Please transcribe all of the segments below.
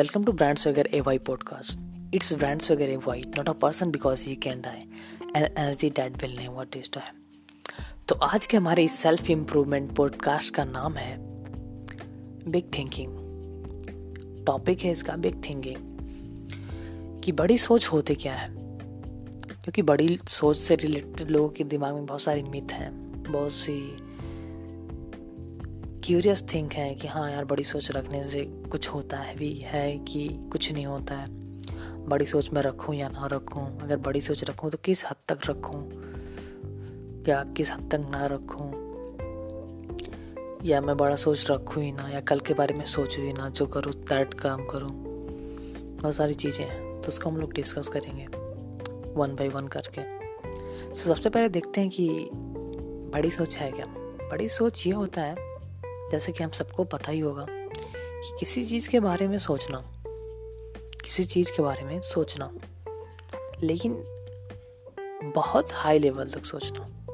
Welcome to Brand Swagger AY podcast. It's Brand Swagger AY, not a person because he can die, an energy that will never destroy. तो आज के हमारे इस self improvement podcast का नाम है big thinking topic है इसका बिग थिंकिंग कि बड़ी सोच होते क्या है क्योंकि बड़ी सोच से रिलेटेड लोगों के दिमाग में बहुत सारी मिथ हैं बहुत सी क्यूरियस थिंक है कि हाँ यार, बड़ी सोच रखने से कुछ होता है भी, है कि कुछ नहीं होता है। बड़ी सोच में रखूँ या ना रखूँ? अगर बड़ी सोच रखूँ तो किस हद तक रखूँ? या किस हद तक ना रखूँ? या मैं बड़ा सोच रखूँ ही ना, या कल के बारे में सोचूँ ही ना, जो करूँ दैट काम करूँ। बहुत सारी चीज़ें हैं तो उसको हम लोग डिस्कस करेंगे वन बाई वन करके। तो सबसे पहले देखते हैं कि बड़ी सोच है क्या? बड़ी सोच ये होता है जैसे कि हम सबको पता ही होगा कि किसी चीज़ के बारे में सोचना, किसी चीज़ के बारे में सोचना, लेकिन बहुत हाई लेवल तक सोचना,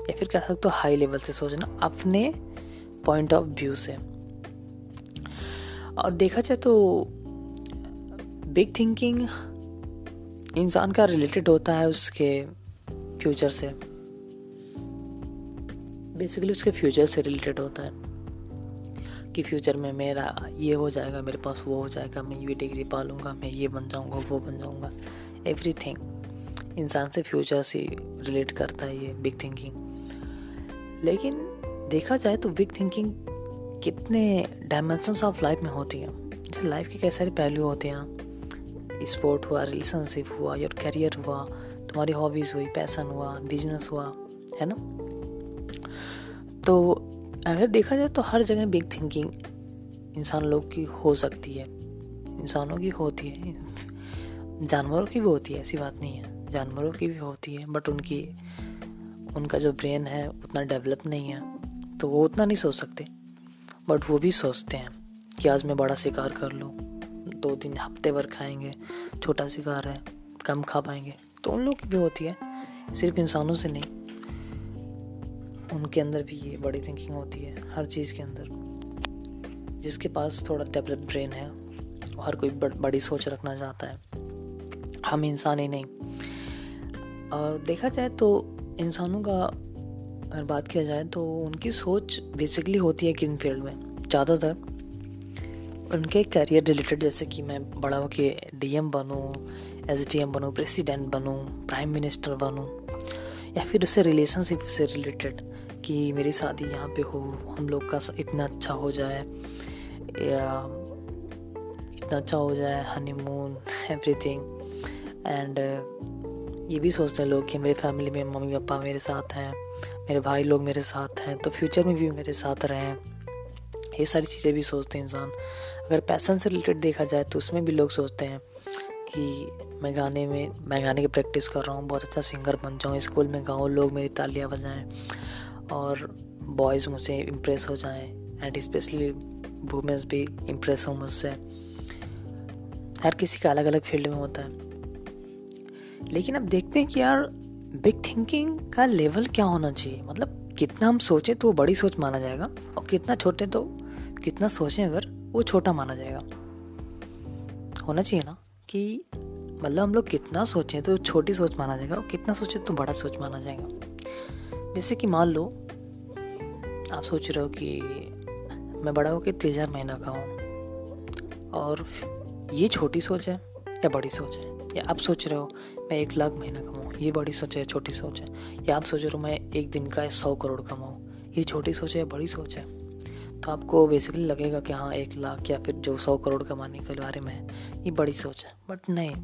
या फिर कह सकते हो हाई लेवल से सोचना अपने पॉइंट ऑफ़ व्यू से। और देखा जाए तो बिग थिंकिंग इंसान का रिलेटेड होता है उसके फ्यूचर से। बेसिकली उसके फ्यूचर से रिलेटेड होता है। कि फ्यूचर में मेरा ये हो जाएगा, मेरे पास वो हो जाएगा, मैं ये डिग्री पा लूँगा मैं ये बन जाऊँगा, वो बन जाऊँगा। एवरीथिंग इंसान से फ्यूचर से रिलेट करता है ये बिग थिंकिंग लेकिन देखा जाए तो बिग थिंकिंग कितने डायमेंशंस ऑफ़ लाइफ में होती हैं। जैसे लाइफ के कई सारे पहलू होते हैं। स्पोर्ट हुआ रिलेशनशिप हुआ या करियर हुआ, तुम्हारी हॉबीज़ हुई पैसन हुआ बिज़नेस हुआ, है ना? तो अगर देखा जाए तो हर जगह बिग थिंकिंग इंसान लोग की हो सकती है। इंसानों की होती है। जानवरों की भी होती है, ऐसी बात नहीं है। जानवरों की भी होती है बट उनकी, उनका जो ब्रेन है, उतना डेवलप नहीं है तो वो उतना नहीं सोच सकते। बट वो भी सोचते हैं कि आज मैं बड़ा शिकार कर लूँ, दो दिन हफ़्ते भर खाएँगे, छोटा शिकार है, कम खा पाएँगे तो उन लोग की भी होती है, सिर्फ़ इंसानों से नहीं। उनके अंदर भी ये बड़ी थिंकिंग होती है, हर चीज़ के अंदर। जिसके पास थोड़ा डेवलप ब्रेन है, हर कोई बड़ी सोच रखना चाहता है। हम इंसान ही नहीं। और देखा जाए तो इंसानों का अगर बात किया जाए तो उनकी सोच बेसिकली होती है किन फ़ील्ड में? ज़्यादातर उनके करियर रिलेटेड जैसे कि मैं बड़ा हो के डी एम बनूँ एस डी एम बनूँ प्रेसिडेंट बनूँ प्राइम मिनिस्टर बनूँ, या फिर उससे रिलेशनशिप से रिलेटेड कि मेरी शादी यहाँ पे हो, हम लोग का इतना अच्छा हो जाए। या इतना अच्छा हो जाए हनीमून एवरीथिंग एंड ये भी सोचते हैं लोग कि मेरे फैमिली में मम्मी, पापा मेरे साथ हैं, मेरे भाई लोग मेरे साथ हैं तो फ्यूचर में भी मेरे साथ रहें। ये सारी चीज़ें भी सोचते हैं इंसान। अगर पैसन से रिलेटेड देखा जाए तो उसमें भी लोग सोचते हैं कि मैं गाने में, मैं गाने की प्रैक्टिस कर रहा हूँ, बहुत अच्छा सिंगर बन जाऊँ स्कूल में गाऊँ, लोग मेरी तालियाँ बजाएँ। और बॉयज़ मुझसे इम्प्रेस हो जाएँ एंड स्पेशली वुमेंस भी इम्प्रेस हो मुझसे। हर किसी का अलग अलग फ़ील्ड में होता है। लेकिन अब देखते हैं कि यार बिग थिंकिंग का लेवल क्या होना चाहिए? मतलब कितना हम सोचें तो वो बड़ी सोच माना जाएगा और कितना छोटे तो कितना सोचें अगर वो छोटा माना जाएगा। होना चाहिए ना कि मतलब हम लोग कितना सोचें तो छोटी सोच माना जाएगा और कितना सोचें तो बड़ा सोच माना जाएगा। जैसे कि मान लो, आप सोच रहे हो कि मैं बड़ा होकर तीन हज़ार महीना खाऊं और ये छोटी सोच है या बड़ी सोच है? या आप सोच रहे हो, मैं एक लाख महीना कमाऊँ ये बड़ी सोच है छोटी सोच है? या आप सोच रहे हो, मैं एक दिन का सौ करोड़ कमाऊँ ये छोटी सोच है या बड़ी सोच है? तो आपको बेसिकली लगेगा कि हाँ एक लाख या फिर जो सौ करोड़ कमाने के बारे में ये बड़ी सोच है। बट नहीं,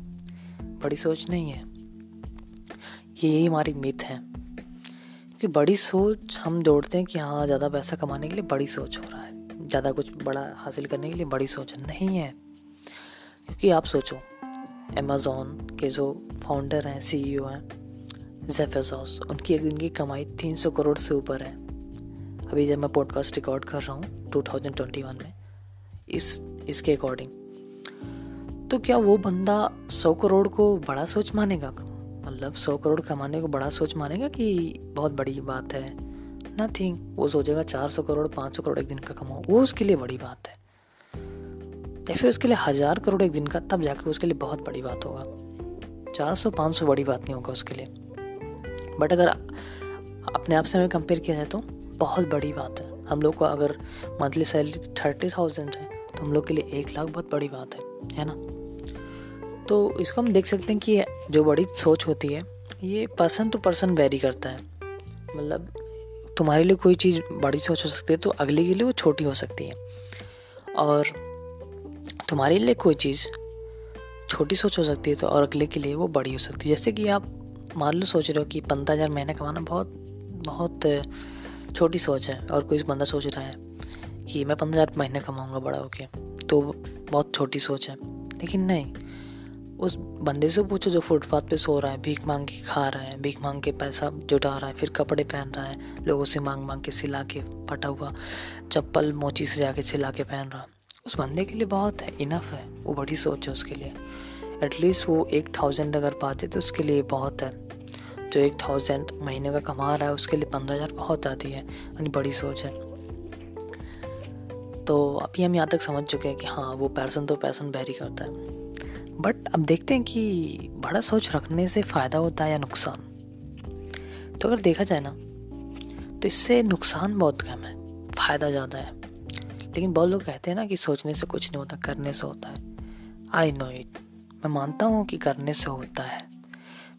बड़ी सोच नहीं है। ये हमारी मिथ है। कि बड़ी सोच हम दौड़ते हैं कि हाँ ज़्यादा पैसा कमाने के लिए बड़ी सोच हो रहा है। ज़्यादा कुछ बड़ा हासिल करने के लिए बड़ी सोच नहीं है। क्योंकि आप सोचो अमेज़ोन के जो फाउंडर हैं सीईओ हैं जेफेजोस उनकी एक दिन की कमाई 300 करोड़ से ऊपर है। अभी जब मैं पॉडकास्ट रिकॉर्ड कर रहा हूँ 2021 में, इस, इसके अकॉर्डिंग तो क्या वो बंदा 100 करोड़ को बड़ा सोच मानेगा? मतलब सौ करोड़ कमाने को बड़ा सोच मानेगा कि बहुत बड़ी बात है? नथिंग वो सोचेगा चार सौ करोड़, पाँच सौ करोड़ एक दिन का कमाओ। वो उसके लिए बड़ी बात है। या फिर उसके लिए हज़ार करोड़ एक दिन का, तब जाके उसके लिए बहुत बड़ी बात होगा। चार सौ, पाँच सौ बड़ी बात नहीं होगा उसके लिए। बट अगर अपने आप से हमें कंपेयर किया जाए तो बहुत बड़ी बात है। हम लोग को अगर मंथली सैलरी थर्टी थाउज़ेंड है तो हम लोग के लिए एक लाख बहुत बड़ी बात है। है ना? तो इसको हम देख सकते हैं कि जो बड़ी सोच होती है, ये पर्सन टू पर्सन वेरी करता है। मतलब तुम्हारे लिए कोई चीज़ बड़ी सोच हो सकती है तो अगले के लिए वो छोटी हो सकती है। और तुम्हारे लिए कोई चीज़ छोटी सोच हो सकती है तो और अगले के लिए वो बड़ी हो सकती है। जैसे कि आप मान लो सोच रहे हो कि पंद्रह हज़ार महीने कमाना बहुत बहुत छोटी सोच है, और कोई बंदा सोच रहा है कि मैं पंद्रह हज़ार महीने कमाऊँगा बड़ा होके तो बहुत छोटी सोच है। लेकिन नहीं उस बंदे से पूछो जो फुटपाथ पे सो रहा है, भीख मांग के खा रहा है, भीख मांग के पैसा जुटा रहा है, फिर कपड़े पहन रहा है, लोगों से मांग मांग के सिला के फटा हुआ चप्पल मोची से जाके सिला के पहन रहा। उस बंदे के लिए बहुत है इनफ है, वो बड़ी सोच है उसके लिए। एटलीस्ट वो एक थाउज़ेंड अगर पाते तो उसके लिए बहुत है। जो एक थाउज़ेंड महीने का कमा रहा है, उसके लिए पंद्रह हज़ार बहुत आती है, यानी बड़ी सोच है। तो अभी हम यहाँ तक समझ चुके हैं कि हाँ वो पैसन तो पैसन वेरी करता है। बट अब देखते हैं कि बड़ा सोच रखने से फ़ायदा होता है या नुकसान। तो अगर देखा जाए ना तो इससे नुकसान बहुत कम है, फ़ायदा ज़्यादा है। लेकिन बहुत लोग कहते हैं ना कि सोचने से कुछ नहीं होता, करने से होता है। आई नो इट मैं मानता हूँ कि करने से होता है,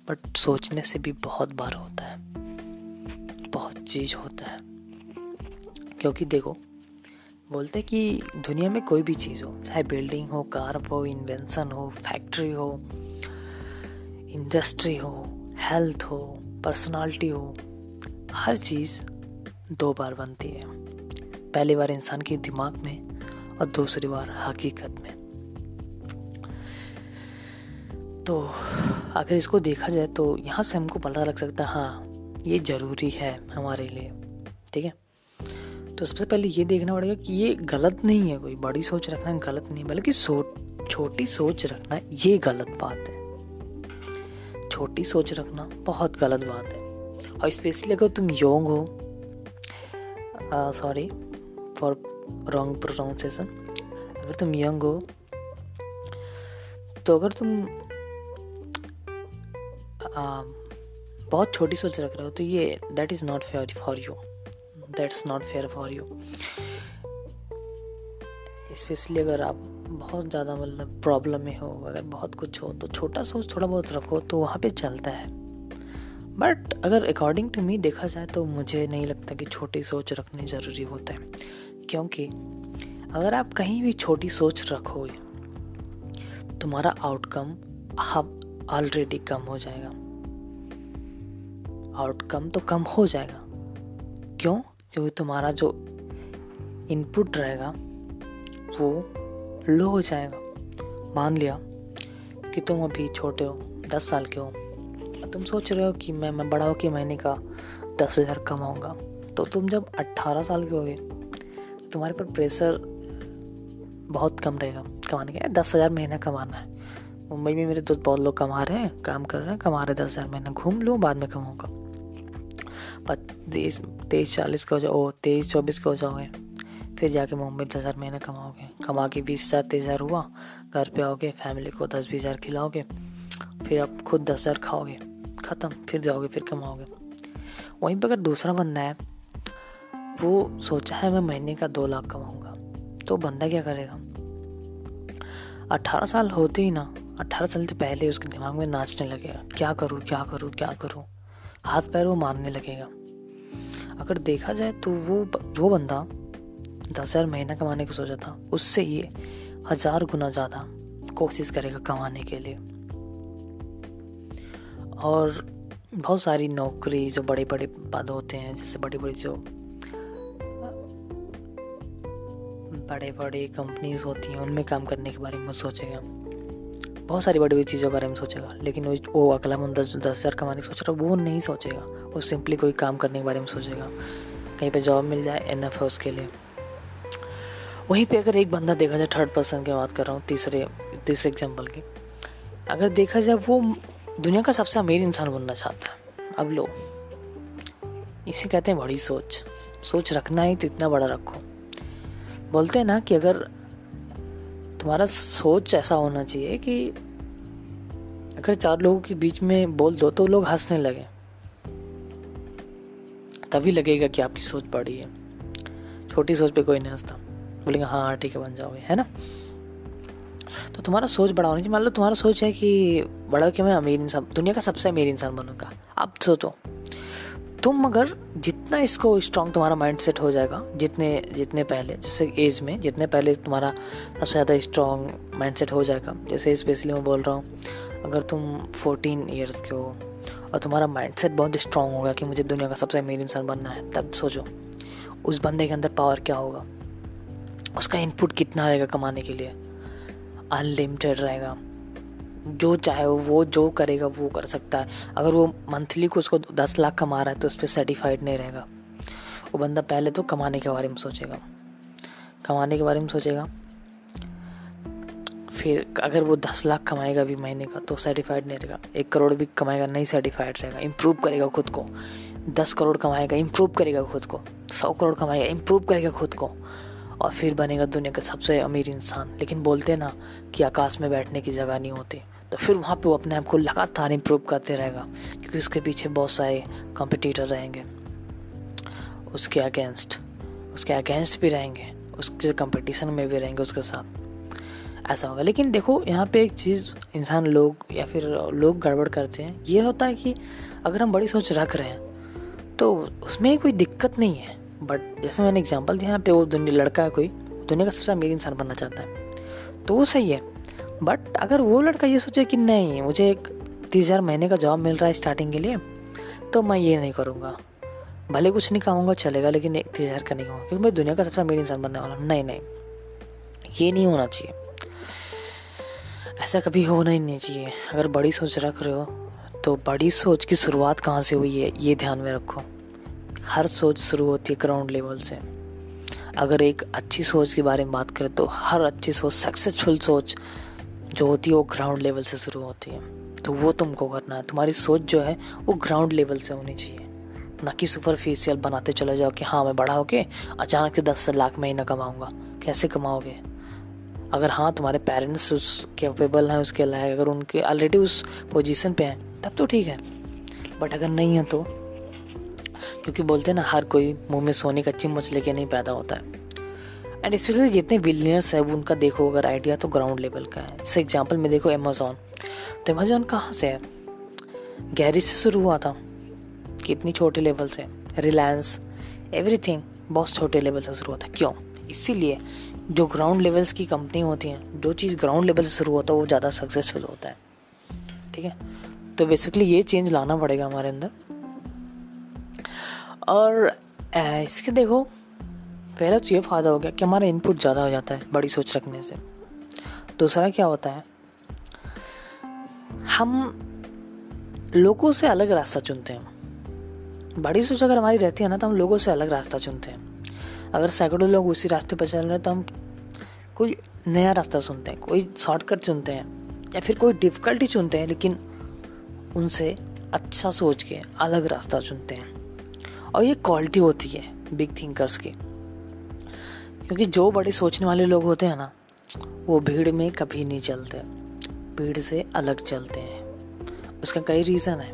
बट सोचने से भी बहुत बार होता है। बहुत चीज़ होता है। क्योंकि देखो बोलते कि दुनिया में कोई भी चीज़ हो, चाहे बिल्डिंग हो कार हो इन्वेंशन हो फैक्ट्री हो इंडस्ट्री हो हेल्थ हो पर्सनालिटी हो, हर चीज़ दो बार बनती है। पहली बार इंसान के दिमाग में और दूसरी बार हकीकत में। तो अगर इसको देखा जाए तो यहाँ से हमको पता लग सकता है हाँ ये ज़रूरी है हमारे लिए, ठीक है? तो सबसे पहले ये देखना पड़ेगा कि ये गलत नहीं है कोई बड़ी सोच रखना गलत नहीं बल्कि सोच छोटी सोच रखना ये गलत बात है। छोटी सोच रखना बहुत गलत बात है। और स्पेशली अगर तुम योंग हो सॉरी फॉर रॉन्ग प्रोनाउंसिएशन अगर तुम यंग हो तो अगर तुम आ, बहुत छोटी सोच रख रहे हो तो ये that is not fair for you that's not fair for you specially अगर आप बहुत ज़्यादा मतलब प्रॉब्लम में हो, अगर बहुत कुछ हो तो छोटा सोच थोड़ा बहुत रखो तो वहाँ पे चलता है। बट अगर अकॉर्डिंग टू मी देखा जाए तो मुझे नहीं लगता कि छोटी सोच रखनी ज़रूरी होता है। क्योंकि अगर आप कहीं भी छोटी सोच रखो, तुम्हारा आउटकम अब ऑलरेडी कम हो जाएगा। आउटकम तो कम हो जाएगा। क्यों? क्योंकि तुम्हारा जो इनपुट रहेगा, वो लो हो जाएगा। मान लिया कि तुम अभी छोटे हो, दस साल के हो तुम सोच रहे हो कि मैं मैं बड़ा हो कि महीने का दस हज़ार कमाऊँगा। तो तुम जब अट्ठारह साल के होगे, तुम्हारे पर प्रेशर बहुत कम रहेगा कमाने का दस हज़ार महीना कमाना है। मुंबई में मेरे दोस्त बहुत लोग कमा रहे हैं, काम कर रहे हैं, कमा रहे हैं, दस हज़ार महीना, घूम लो, बाद में कमाऊँगा। तीस तेईस चालीस के हो जाओ तेईस चौबीस के हो जाओगे। फिर जाके मुंबई दस हज़ार महीने कमाओगे। कमा के बीस हज़ार तेईस हज़ार हुआ, घर पे आओगे फैमिली को दस, बीस हज़ार खिलाओगे, फिर आप खुद दस हज़ार खाओगे, ख़त्म, फिर जाओगे, फिर कमाओगे। वहीं पर अगर दूसरा बंदा है, वो सोचा है मैं महीने का दो लाख कमाऊँगा तो बंदा क्या करेगा? अट्ठारह साल होते ही ना अट्ठारह साल से पहले उसके दिमाग में नाचने लगेगा, क्या करूँ क्या करूँ क्या करूँ? हाथ पैर वो मारने लगेगा। अगर देखा जाए तो वो जो बंदा दस हज़ार महीना कमाने का सोचा था। उससे ये हज़ार गुना ज़्यादा कोशिश करेगा कमाने के लिए। और बहुत सारी नौकरी जो बड़े बड़े पद होते हैं, जैसे बड़ी बड़ी जो बड़े बड़े कंपनीज़ होती हैं, उनमें काम करने के बारे में सोचेगा। बहुत सारी बड़ी बड़ी चीज़ों के बारे में सोचेगा, लेकिन वो वो अगला बंदा जो दस हज़ार कमाने की सोच रहा वो नहीं सोचेगा। वो सिंपली कोई काम करने के बारे में सोचेगा। कहीं पे जॉब मिल जाए एन है उसके लिए। वहीं पे अगर एक बंदा देखा जाए थर्ड पर्सन की बात कर रहा हूँ, तीसरे तीसरे एग्ज़ाम्पल की, अगर देखा जाए, वो दुनिया का सबसे अमीर इंसान बनना चाहता है। अब लो, इसे कहते हैं बड़ी सोच। सोच रखना ही तो इतना बड़ा रखो। बोलते हैं ना कि अगर तुम्हारा सोच ऐसा होना चाहिए कि अगर चार लोगों के बीच में बोल दो तो लोग हंसने लगे। तभी लगेगा कि आपकी सोच बड़ी है। छोटी सोच पे कोई नहीं हंसता। बोलेंगे हाँ हाँ ठीक है, बन जाओगे है ना? तो तुम्हारा सोच बड़ा होना चाहिए। मान लो तुम्हारा सोच है कि बड़ा कि मैं अमीर इंसान दुनिया का सबसे अमीर इंसान बनूँगा। अब सोचो। तुम अगर जितना इसको स्ट्रॉन्ग तुम्हारा माइंड सेट हो जाएगा, जितने जितने पहले, जैसे एज में, जितने पहले तुम्हारा सबसे ज़्यादा स्ट्रॉन्ग माइंड सेट हो जाएगा। जैसे स्पेशली मैं बोल रहा हूँ, अगर तुम फोर्टीन ईयर्स के हो और तुम्हारा माइंड सेट बहुत स्ट्रॉन्ग होगा कि मुझे दुनिया का सबसे अमीर इंसान बनना है, तब सोचो, उस बंदे के अंदर पावर क्या होगा? उसका इनपुट कितना रहेगा कमाने के लिए? अनलिमिटेड रहेगा। जो चाहे वो वो जो करेगा, वो कर सकता है। अगर वो मंथली को उसको दस लाख कमा रहा है तो उस पर सर्टिफाइड नहीं रहेगा। वो बंदा पहले तो कमाने के बारे में सोचेगा। कमाने के बारे में सोचेगा। फिर अगर वो दस लाख कमाएगा भी महीने का तो सर्टिफाइड नहीं रहेगा। एक करोड़ भी कमाएगा, नहीं सर्टिफाइड रहेगा। इम्प्रूव करेगा खुद को। दस करोड़ कमाएगा इम्प्रूव करेगा खुद को। सौ करोड़ कमाएगा इम्प्रूव करेगा खुद को। और फिर बनेगा दुनिया का सबसे अमीर इंसान। लेकिन बोलते ना कि आकाश में बैठने की जगह नहीं होती। तो फिर वहाँ पे वो अपने आप को लगातार इम्प्रूव करते रहेगा, क्योंकि उसके पीछे बहुत सारे कॉम्पिटिटर रहेंगे। उसके अगेंस्ट उसके अगेंस्ट भी रहेंगे, उसके कंपटीशन में भी रहेंगे उसके साथ। ऐसा होगा। लेकिन देखो, यहाँ पे एक चीज़ इंसान लोग या फिर लोग गड़बड़ करते हैं। ये होता है कि अगर हम बड़ी सोच रख रहे हैं तो उसमें कोई दिक्कत नहीं है। बट जैसे मैंने एग्ज़ाम्पल दिया यहाँ पे वो दुनिया, लड़का है कोई दुनिया का सबसे अमीर इंसान बनना चाहता है। तो वो सही है। बट अगर वो लड़का ये सोचे कि नहीं, मुझे एक तीस हज़ार महीने का जॉब मिल रहा है स्टार्टिंग के लिए तो मैं ये नहीं करूँगा। भले कुछ नहीं कमाऊँगा, चलेगा, लेकिन एक तीस हज़ार का नहीं कहूँगा क्योंकि मैं दुनिया का सबसे अमीर इंसान बनने वाला हूँ। नहीं नहीं। ये नहीं होना चाहिए। ऐसा कभी होना ही नहीं चाहिए। अगर बड़ी सोच रख रहे हो तो बड़ी सोच की शुरुआत कहाँ से हुई है, ये ध्यान में रखो। हर सोच शुरू होती है ग्राउंड लेवल से। अगर एक अच्छी सोच के बारे में बात करें तो हर अच्छी सोच सक्सेसफुल सोच जो होती है वो ग्राउंड लेवल से शुरू होती है। तो वो तुमको करना है। तुम्हारी सोच जो है वो ग्राउंड लेवल से होनी चाहिए। ना कि सुपरफिशियल बनाते चले जाओ कि हाँ मैं बड़ा होके अचानक से दस लाख महीना कमाऊँगा। कैसे कमाओगे? अगर हाँ तुम्हारे पेरेंट्स उस कैपेबल हैं, उसके लायक अगर उनके ऑलरेडी उस पोजीशन पे हैं, तब तो ठीक है। बट अगर नहीं है तो क्योंकि बोलते हैं ना, हर कोई मुँह में सोने का चिम्मच लेके नहीं पैदा होता है। एंड स्पेशली जितने बिलियनर्स है उनका देखो, अगर आइडिया तो ग्राउंड लेवल का है। जैसे एग्ज़ाम्पल में देखो अमेजोन तो अमेजोन कहाँ से है? गैरेज से शुरू हुआ था। कितनी छोटे लेवल से? रिलायंस एवरीथिंग बहुत छोटे लेवल से शुरू हुआ था। क्यों? इसीलिए जो ग्राउंड लेवल्स की कंपनी होती हैं, जो चीज़ ग्राउंड लेवल से शुरू होता है, वो ज़्यादा सक्सेसफुल होता है। ठीक है? तो बेसिकली ये चेंज लाना पड़ेगा हमारे अंदर। और इसके देखो, पहला तो ये फ़ायदा हो गया कि हमारा इनपुट ज़्यादा हो जाता है बड़ी सोच रखने से। दूसरा क्या होता है, हम लोगों से अलग रास्ता चुनते हैं। बड़ी सोच अगर हमारी रहती है ना तो हम लोगों से अलग रास्ता चुनते हैं। अगर सैकड़ों लोग उसी रास्ते पर चल रहे हैं तो हम कोई नया रास्ता सुनते हैं, कोई शॉर्टकट चुनते हैं, या फिर कोई डिफ़िकल्टी चुनते हैं, लेकिन उनसे अच्छा सोच के अलग रास्ता चुनते हैं। और ये क्वालिटी होती है बिग थिंकर्स की। क्योंकि जो बड़े सोचने वाले लोग होते हैं ना, वो भीड़ में कभी नहीं चलते। भीड़ से अलग चलते हैं। उसका कई रीज़न है।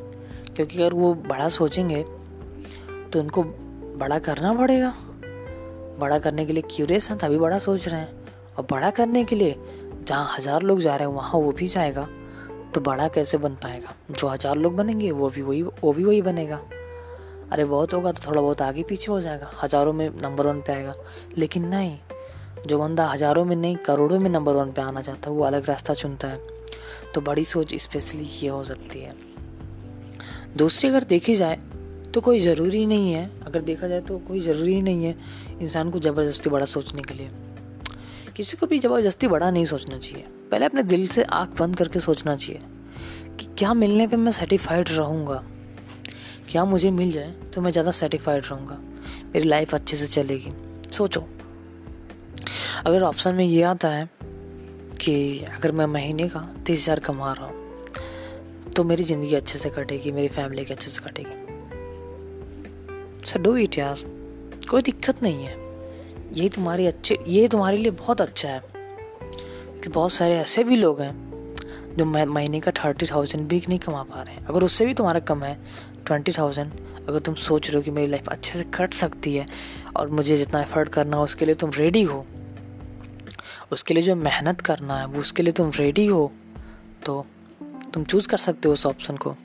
क्योंकि अगर वो बड़ा सोचेंगे तो उनको बड़ा करना पड़ेगा। बड़ा करने के लिए क्यूरियस हैं, तभी बड़ा सोच रहे हैं। और बड़ा करने के लिए जहाँ हज़ार लोग जा रहे हैं, वहाँ वो भी जाएगा तो बड़ा कैसे बन पाएगा? जो हज़ार लोग बनेंगे, वो भी वही, वो भी वही बनेगा। अरे बहुत होगा तो थोड़ा बहुत आगे पीछे हो जाएगा, हज़ारों में नंबर वन पे आएगा। लेकिन नहीं, जो बंदा हज़ारों में नहीं, करोड़ों में नंबर वन पे आना चाहता है, वो अलग रास्ता चुनता है। तो बड़ी सोच स्पेशली ये हो सकती है। दूसरी अगर देखी जाए तो कोई ज़रूरी नहीं है। अगर देखा जाए तो कोई ज़रूरी नहीं है इंसान को ज़बरदस्ती बड़ा सोचने के लिए। किसी को भी ज़बरदस्ती बड़ा नहीं सोचना चाहिए। पहले अपने दिल से आँख बंद करके सोचना चाहिए कि क्या मिलने पे मैं सेटिस्फाइड रहूँगा। क्या मुझे मिल जाए तो मैं ज़्यादा सेटिस्फाइड रहूँगा। मेरी लाइफ अच्छे से चलेगी। सोचो। अगर ऑप्शन में ये आता है कि अगर मैं महीने का तीस हज़ार कमा रहा हूँ तो मेरी ज़िंदगी अच्छे से कटेगी, मेरी फैमिली की अच्छे से कटेगी। सर डू इट यार। कोई दिक्कत नहीं है। ये तुम्हारी अच्छे, ये तुम्हारे लिए बहुत अच्छा है। क्योंकि बहुत सारे ऐसे भी लोग हैं जो महीने का थर्टी थाउज़ेंड भी नहीं कमा पा रहे हैं। अगर उससे भी तुम्हारा कम है ट्वेंटी थाउज़ेंड अगर तुम सोच रहे हो कि मेरी लाइफ अच्छे से कट सकती है और मुझे जितना एफर्ट करना हो, उसके लिए तुम रेडी हो। उसके लिए जो मेहनत करना है, वो उसके लिए तुम रेडी हो। तो तुम चूज़ कर सकते हो उस ऑप्शन को।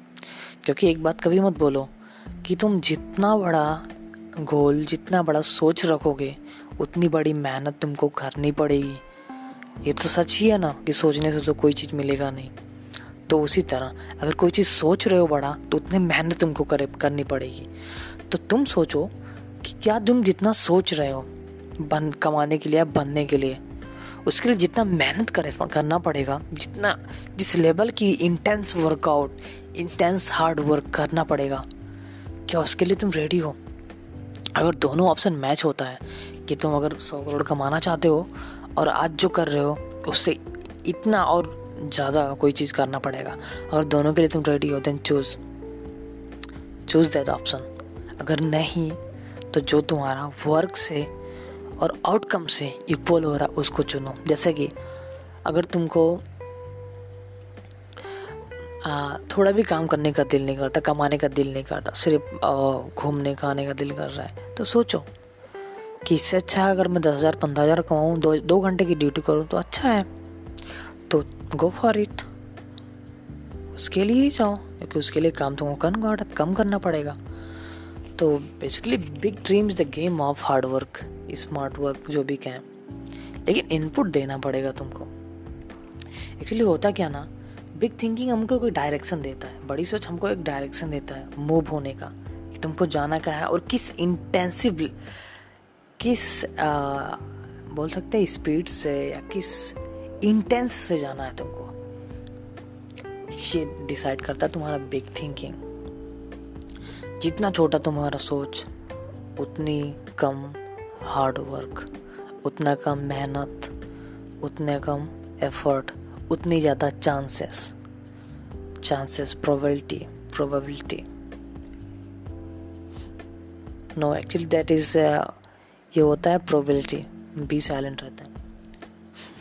क्योंकि एक बात कभी मत बोलो कि तुम जितना बड़ा गोल जितना बड़ा सोच रखोगे, उतनी बड़ी मेहनत तुमको करनी पड़ेगी। ये तो सच ही है ना कि सोचने से तो कोई चीज़ मिलेगा नहीं। तो उसी तरह, अगर कोई चीज़ सोच रहे हो बड़ा तो उतनी मेहनत तुमको करे, करनी पड़ेगी। तो तुम सोचो कि क्या तुम जितना सोच रहे हो, बन, कमाने के लिए या बनने के लिए, उसके लिए जितना मेहनत करे, करना पड़ेगा, जितना, जिस लेवल की intense workout intense hard work करना पड़ेगा, क्या उसके लिए तुम रेडी हो? अगर दोनों ऑप्शन मैच होता है, कि तुम अगर सौ करोड़ कमाना चाहते हो, और आज जो कर रहे हो, उससे इतना और ज़्यादा कोई चीज़ करना पड़ेगा। अगर दोनों के लिए तुम रेडी हो then choose choose that option अगर नहीं तो जो तुम्हारा वर्क से और आउटकम से इक्वल हो रहा है उसको चुनो। जैसे कि अगर तुमको आ, थोड़ा भी काम करने का दिल नहीं करता कमाने का दिल नहीं करता सिर्फ़ घूमने खाने का दिल कर रहा है तो सोचो कि इससे अच्छा है अगर मैं दस हज़ार पंद्रह हज़ार कमाऊँ दो दो घंटे की ड्यूटी करूँ तो अच्छा है। तो गो फॉर इट उसके लिए ही जाओ क्योंकि उसके लिए काम तुमको कम कम करना पड़ेगा। तो basically big dream is the game of hard work smart work जो भी कहें। लेकिन इनपुट देना पड़ेगा तुमको। एक्चुअली होता क्या ना बिग थिंकिंग हमको कोई डायरेक्शन देता है। बड़ी सोच हमको एक डायरेक्शन देता है मूव होने का कि तुमको जाना क्या है और किस इंटेंसिव किस आ, बोल सकते हैं स्पीड से या किस इंटेंस से जाना है तुमको। ये डिसाइड करता है तुम्हारा बिग थिंकिंग जितना छोटा तुम्हारा सोच, उतनी कम हार्ड वर्क उतना कम मेहनत, उतने कम एफर्ट उतनी ज़्यादा chances chances probability probability no actually that is ये होता है प्रोबेबिलिटी बी साइलेंट रहता है।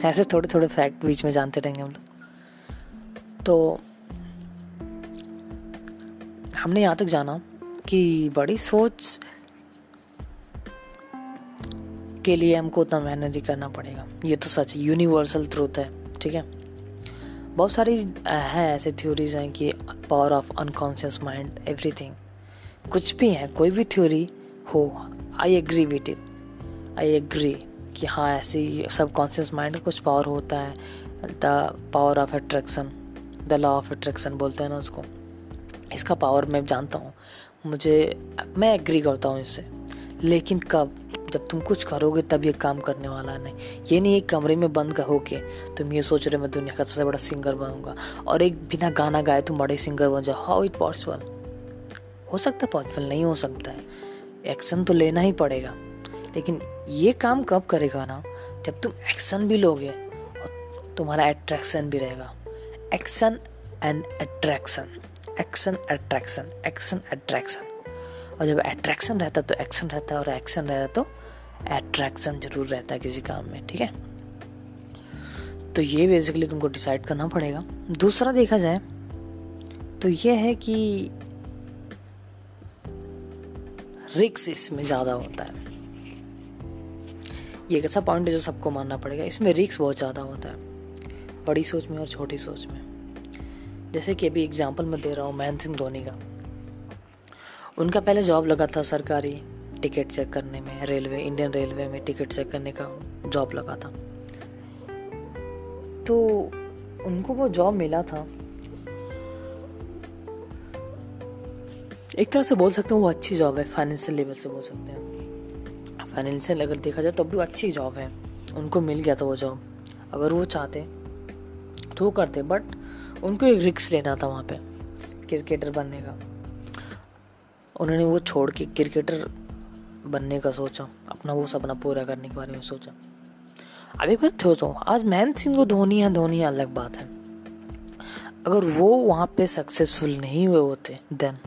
ऐसे थोड़े थोड़े फैक्ट बीच में जानते रहेंगे हम लोग। तो हमने यहाँ तक जाना कि बड़ी सोच के लिए हमको उतना मेहनत ही करना पड़ेगा। ये तो सच यूनिवर्सल ट्रूथ है, ठीक है? बहुत सारी है ऐसे थ्योरीज हैं कि power of unconscious mind everything कुछ भी है, कोई भी थ्योरी हो I agree with it I agree कि हाँ ऐसी सब कॉन्शियस माइंड का कुछ पावर होता है। The power of attraction the law of attraction बोलते हैं ना उसको। इसका पावर मैं जानता हूँ। मुझे, मैं एग्री करता हूँ इससे लेकिन कब? जब तुम कुछ करोगे, तब ये काम करने वाला नहीं। ये नहीं एक कमरे में बंद होके तुम ये सोच रहे हो, मैं दुनिया का सबसे बड़ा सिंगर बनूँगा। और एक बिना गाना गाए तुम बड़े सिंगर बन जाओ। हाउ इट पॉसिबल हो सकता है पॉसिबल नहीं हो सकता है। एक्शन तो लेना ही पड़ेगा। लेकिन ये काम कब करेगा ना? जब तुम एक्शन भी लोगे और तुम्हारा अट्रैक्शन भी रहेगा। Action and attraction action attraction action attraction और जब अट्रैक्शन रहता तो एक्शन रहता और एक्शन रहता तो अट्रैक्शन ज़रूर रहता है किसी काम में, ठीक है? तो ये बेसिकली तुमको डिसाइड करना पड़ेगा। दूसरा देखा जाए तो ये है कि रिक्स इसमें ज़्यादा होता है। ये एक ऐसा पॉइंट है जो सबको मानना पड़ेगा। इसमें रिक्स बहुत ज़्यादा होता है। बड़ी सोच में और छोटी सोच में। जैसे कि अभी एग्ज़ाम्पल मैं दे रहा हूँ महेंद्र सिंह धोनी का। उनका पहले जॉब लगा था सरकारी टिकट चेक करने में रेलवे इंडियन रेलवे में टिकट चेक करने का जॉब लगा था। तो उनको वो जॉब मिला था। एक तरह से बोल सकते हैं वो अच्छी जॉब है फाइनेंशियल लेवल से बोल सकते हैं। फाइनेंशियल अगर देखा जाए तो भी अच्छी जॉब है। उनको मिल गया था वो जॉब अगर वो चाहते तो वो करते बट उनको एक रिक्स लेना था वहाँ पे क्रिकेटर बनने का। उन्होंने वो छोड़ के क्रिकेटर बनने का सोचा। अपना वो सपना पूरा करने के बारे में सोचा। अभी फिर सोचो आज महेंद्र सिंह को धोनी है धोनी अलग बात है। अगर वो वहाँ पे सक्सेसफुल नहीं हुए होते देन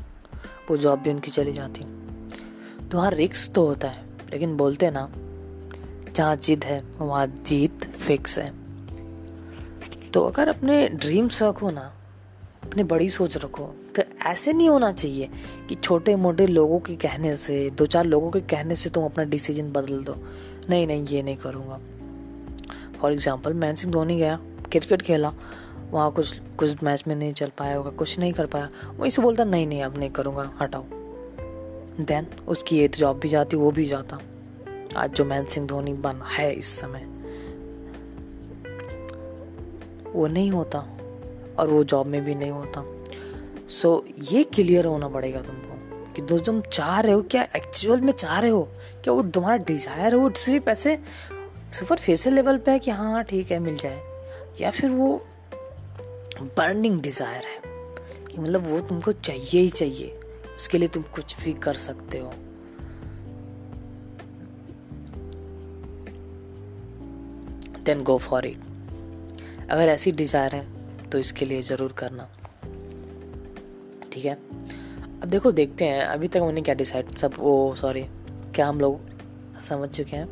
वो जॉब भी उनकी चली जाती। तो वहाँ रिक्स तो होता है। लेकिन बोलते ना, जहाँ जिद है, वहाँ जीत फिक्स है। तो अगर अपने ड्रीम्स रखो ना, अपनी बड़ी सोच रखो तो ऐसे नहीं होना चाहिए कि छोटे मोटे लोगों के कहने से दो चार लोगों के कहने से तुम अपना डिसीज़न बदल दो। नहीं नहीं, ये नहीं करूँगा। फॉर एग्ज़ाम्पल मैन सिंह धोनी गया क्रिकेट खेला, वहाँ कुछ कुछ मैच में नहीं चल पाया होगा, कुछ नहीं कर पाया। वहीं से बोलता, नहीं नहीं, अब नहीं करूँगा, हटाओ। देन उसकी एज जॉब भी जाती वो भी जाता। आज जो महेंद्र सिंह धोनी बन है इस समय। वो नहीं होता और वो जॉब में भी नहीं होता। सो so, ये क्लियर होना पड़ेगा तुमको कि दोस्त तुम चाह रहे हो क्या एक्चुअल में चाह रहे हो? क्या वो तुम्हारा डिज़ायर है वो सिर्फ़ ऐसे सुपरफिशियल लेवल पे है कि हाँ ठीक है मिल जाए। या फिर वो बर्निंग डिज़ायर है कि मतलब वो तुमको चाहिए ही चाहिए। उसके लिए तुम कुछ भी कर सकते हो। देन गो फॉर इट अगर ऐसी डिज़ायर है तो इसके लिए ज़रूर करना। ठीक है? अब देखो, देखते हैं, अभी तक मैंने क्या डिसाइड सब वो सॉरी क्या हम लोग समझ चुके हैं?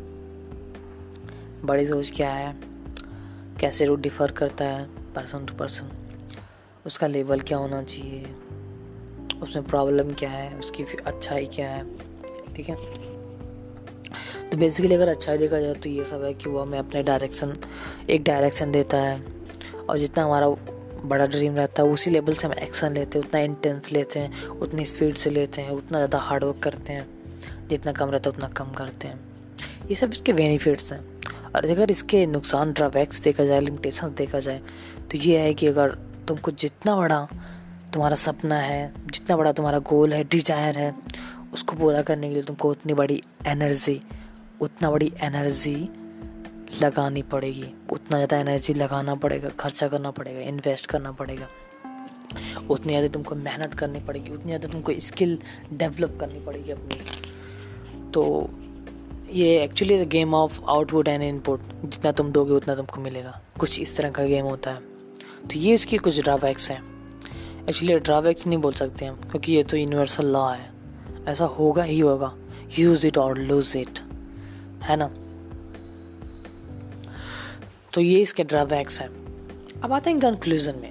बड़ी सोच क्या है? कैसे रूट डिफ़र करता है पर्सन टू पर्सन उसका लेवल क्या होना चाहिए? उसमें प्रॉब्लम क्या है, उसकी अच्छाई क्या है, ठीक है? तो बेसिकली अगर अच्छाई देखा जाए तो ये सब है कि वो हमें अपने डायरेक्शन एक डायरेक्शन देता है और जितना हमारा बड़ा ड्रीम रहता है, उसी लेवल से हम एक्शन लेते हैं, उतना इंटेंस लेते हैं, उतनी स्पीड से लेते हैं, उतना ज़्यादा हार्डवर्क करते हैं, जितना कम रहता है, उतना कम करते हैं। ये सब इसके बेनिफिट्स हैं। और अगर इसके नुकसान ड्रॉबैक्स देखा जाए लिमिटेशन देखा जाए तो ये है कि अगर तुमको जितना बड़ा तुम्हारा सपना है, जितना बड़ा तुम्हारा गोल है, डिज़ायर है, उसको पूरा करने के लिए तुमको उतनी बड़ी एनर्जी, उतना बड़ी एनर्जी लगानी पड़ेगी। उतना ज़्यादा एनर्जी लगाना पड़ेगा, खर्चा करना पड़ेगा, इन्वेस्ट करना पड़ेगा। उतनी ज़्यादा तुमको मेहनत करनी पड़ेगी, उतनी ज़्यादा तुमको स्किल डेवलप करनी पड़ेगी अपनी। तो ये actually the game of output and input जितना तुम दोगे उतना तुमको मिलेगा। कुछ इस तरह का गेम होता है। तो ये इसकी कुछ ड्रॉबैक्स हैं। एक्चुअली ड्रॉबैक्स नहीं बोल सकते हम, क्योंकि ये तो यूनिवर्सल लॉ है। ऐसा होगा ही होगा। यूज़ इट और लूज इट है ना? तो ये इसके ड्रॉबैक्स हैं। अब आते हैं कंक्लूज़न में,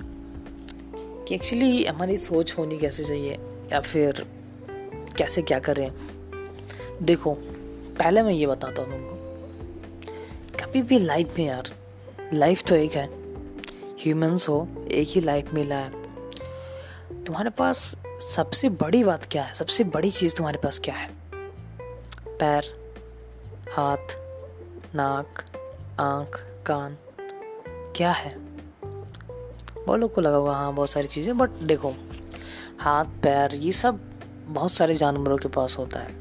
कि एक्चुअली हमारी सोच होनी कैसे चाहिए, या फिर कैसे क्या करें? देखो, पहले मैं ये बताता हूँ तुमको। कभी भी लाइफ में यार लाइफ तो एक है। ह्यूमंस हो, एक ही लाइफ मिला है। तुम्हारे पास सबसे बड़ी बात क्या है? सबसे बड़ी चीज़ तुम्हारे पास क्या है? पैर, हाथ, नाक, आँख, कान, क्या है? बहुत लोग को लगा हुआ हाँ बहुत सारी चीज़ें बट देखो, हाथ, पैर, ये सब बहुत सारे जानवरों के पास होता है।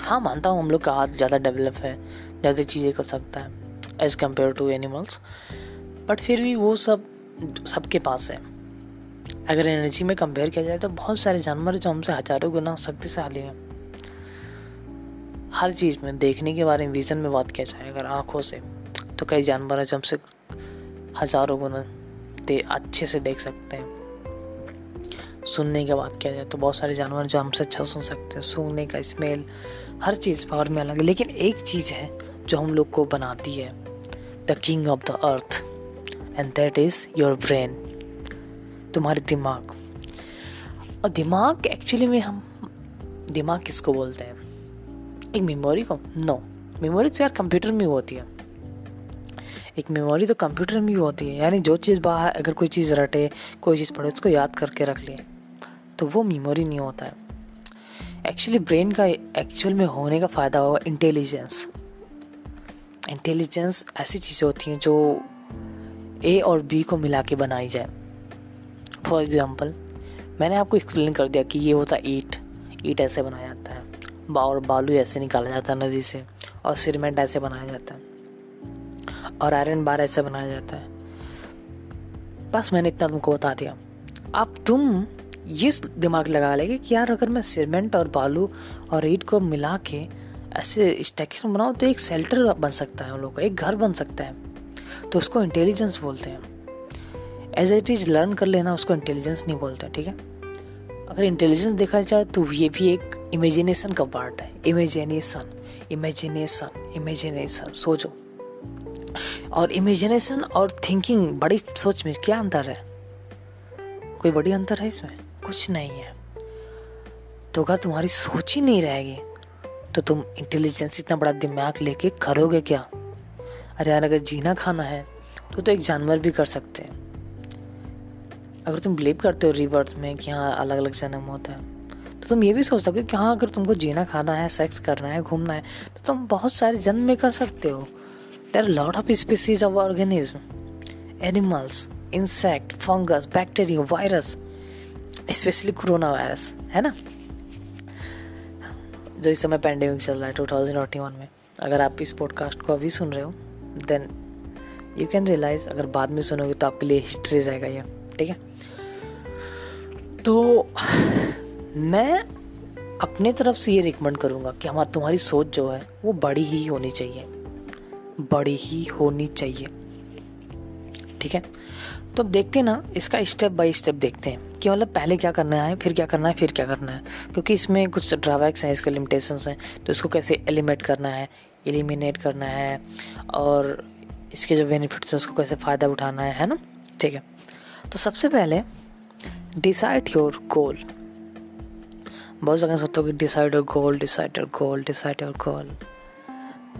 हाँ मानता हूँ, हम लोग का हाथ ज़्यादा डेवलप है, ज़्यादा चीज़ें कर सकता है as compare to animals but फिर भी वो सब, सबके पास है। अगर एनर्जी में कंपेयर किया जाए तो बहुत सारे जानवर जो हमसे हज़ारों गुना शक्तिशाली हैं। हर चीज़ में, देखने के बारे में विज़न में बात किया जाए अगर आँखों से तो कई जानवर हैं जो हमसे हज़ारों गुना दे, अच्छे से देख सकते हैं। सुनने की बात किया जाए तो बहुत सारे जानवर जो हमसे अच्छा सुन सकते हैं। सूंघने का स्मेल हर चीज़ पावर में अलग है। लेकिन एक चीज़ है जो हम लोग को बनाती है the king of the earth and that is your brain तुम्हारे दिमाग। और दिमाग एक्चुअली में हम, दिमाग किसको बोलते हैं? एक मेमोरी को? नो मेमोरी तो यार कंप्यूटर में होती है। एक मेमोरी तो कंप्यूटर में भी होती है। यानी जो चीज़ बाहर, अगर कोई चीज़ रटे, कोई चीज़ पढ़े उसको याद करके रख ले तो वो मेमोरी नहीं होता है। एक्चुअली ब्रेन का एक्चुअल में होने का फ़ायदा होगा इंटेलिजेंस इंटेलिजेंस ऐसी चीज़ें होती हैं जो ए और बी को मिला के बनाई जाए। फॉर एग्ज़ाम्पल मैंने आपको एक्सप्लेन कर दिया कि ये होता है ईट ईट ऐसे बनाया जाता है। और बालू ऐसे निकाला जाता है नदी से और सीमेंट ऐसे बनाया जाता है। और आयरन बार ऐसे बनाया जाता है। बस मैंने इतना तुमको बता दिया। अब तुम ये दिमाग लगा लेंगे कि यार अगर मैं सीमेंट और बालू और ईट को मिला के ऐसे स्ट्रक्चर बनाऊँ तो एक शेल्टर बन सकता है उन लोगों का, एक घर बन सकता है। तो उसको इंटेलिजेंस बोलते हैं। एज इट इज़ लर्न कर लेना, उसको इंटेलिजेंस नहीं बोलते, ठीक है? अगर इंटेलिजेंस देखा जाए तो ये भी एक इमेजिनेशन का पार्ट है। इमेजिनेशन इमेजिनेशन इमेजिनेशन सोचो। और इमेजिनेशन और थिंकिंग बड़ी सोच में क्या अंतर है? कोई बड़ी अंतर है इसमें? कुछ नहीं है। तो अगर तुम्हारी सोच ही नहीं रहेगी तो तुम इंटेलिजेंस इतना बड़ा दिमाग लेके करोगे क्या? अरे यार, अगर जीना खाना है तो तो एक जानवर भी कर सकते हैं। अगर तुम बिलीव करते हो रिवर्स में कि हाँ अलग अलग जन्म होता है तो तुम ये भी सोच सकते हो कि हाँ अगर तुमको जीना, खाना है सेक्स करना है, घूमना है तो तुम बहुत सारे जन्म में कर सकते हो। There lot of species of organism animals insect fungus bacteria virus specially corona virus है ना? जो इस समय पैंडेमिक चल रहा है टू थाउज़ेंड ट्वेंटी वन में, अगर आप इस पॉडकास्ट को अभी सुन रहे हो देन यू कैन रियलाइज़ अगर बाद में सुनोगे तो आपके लिए हिस्ट्री रहेगा ये, ठीक है? तो मैं अपने तरफ़ से ये रिकमेंड करूँगा कि हमारी तुम्हारी सोच जो है, वो बड़ी ही होनी चाहिए। बड़ी ही होनी चाहिए। ठीक है? तो अब देखते हैं ना, इसका स्टेप बाय स्टेप देखते हैं कि मतलब पहले क्या करना है, फिर क्या करना है, फिर क्या करना है। क्योंकि इसमें कुछ ड्राबैक्स हैं, इसके लिमिटेशंस हैं। तो इसको कैसे एलिमेट करना है एलिमिनेट करना है, और इसके जो बेनिफिट्स हैं, उसको कैसे फ़ायदा उठाना है है ना? ठीक है? तो सबसे पहले डिसाइड योर गोल बहुत जगह सोचते हो कि decide your goal decide your goal decide your goal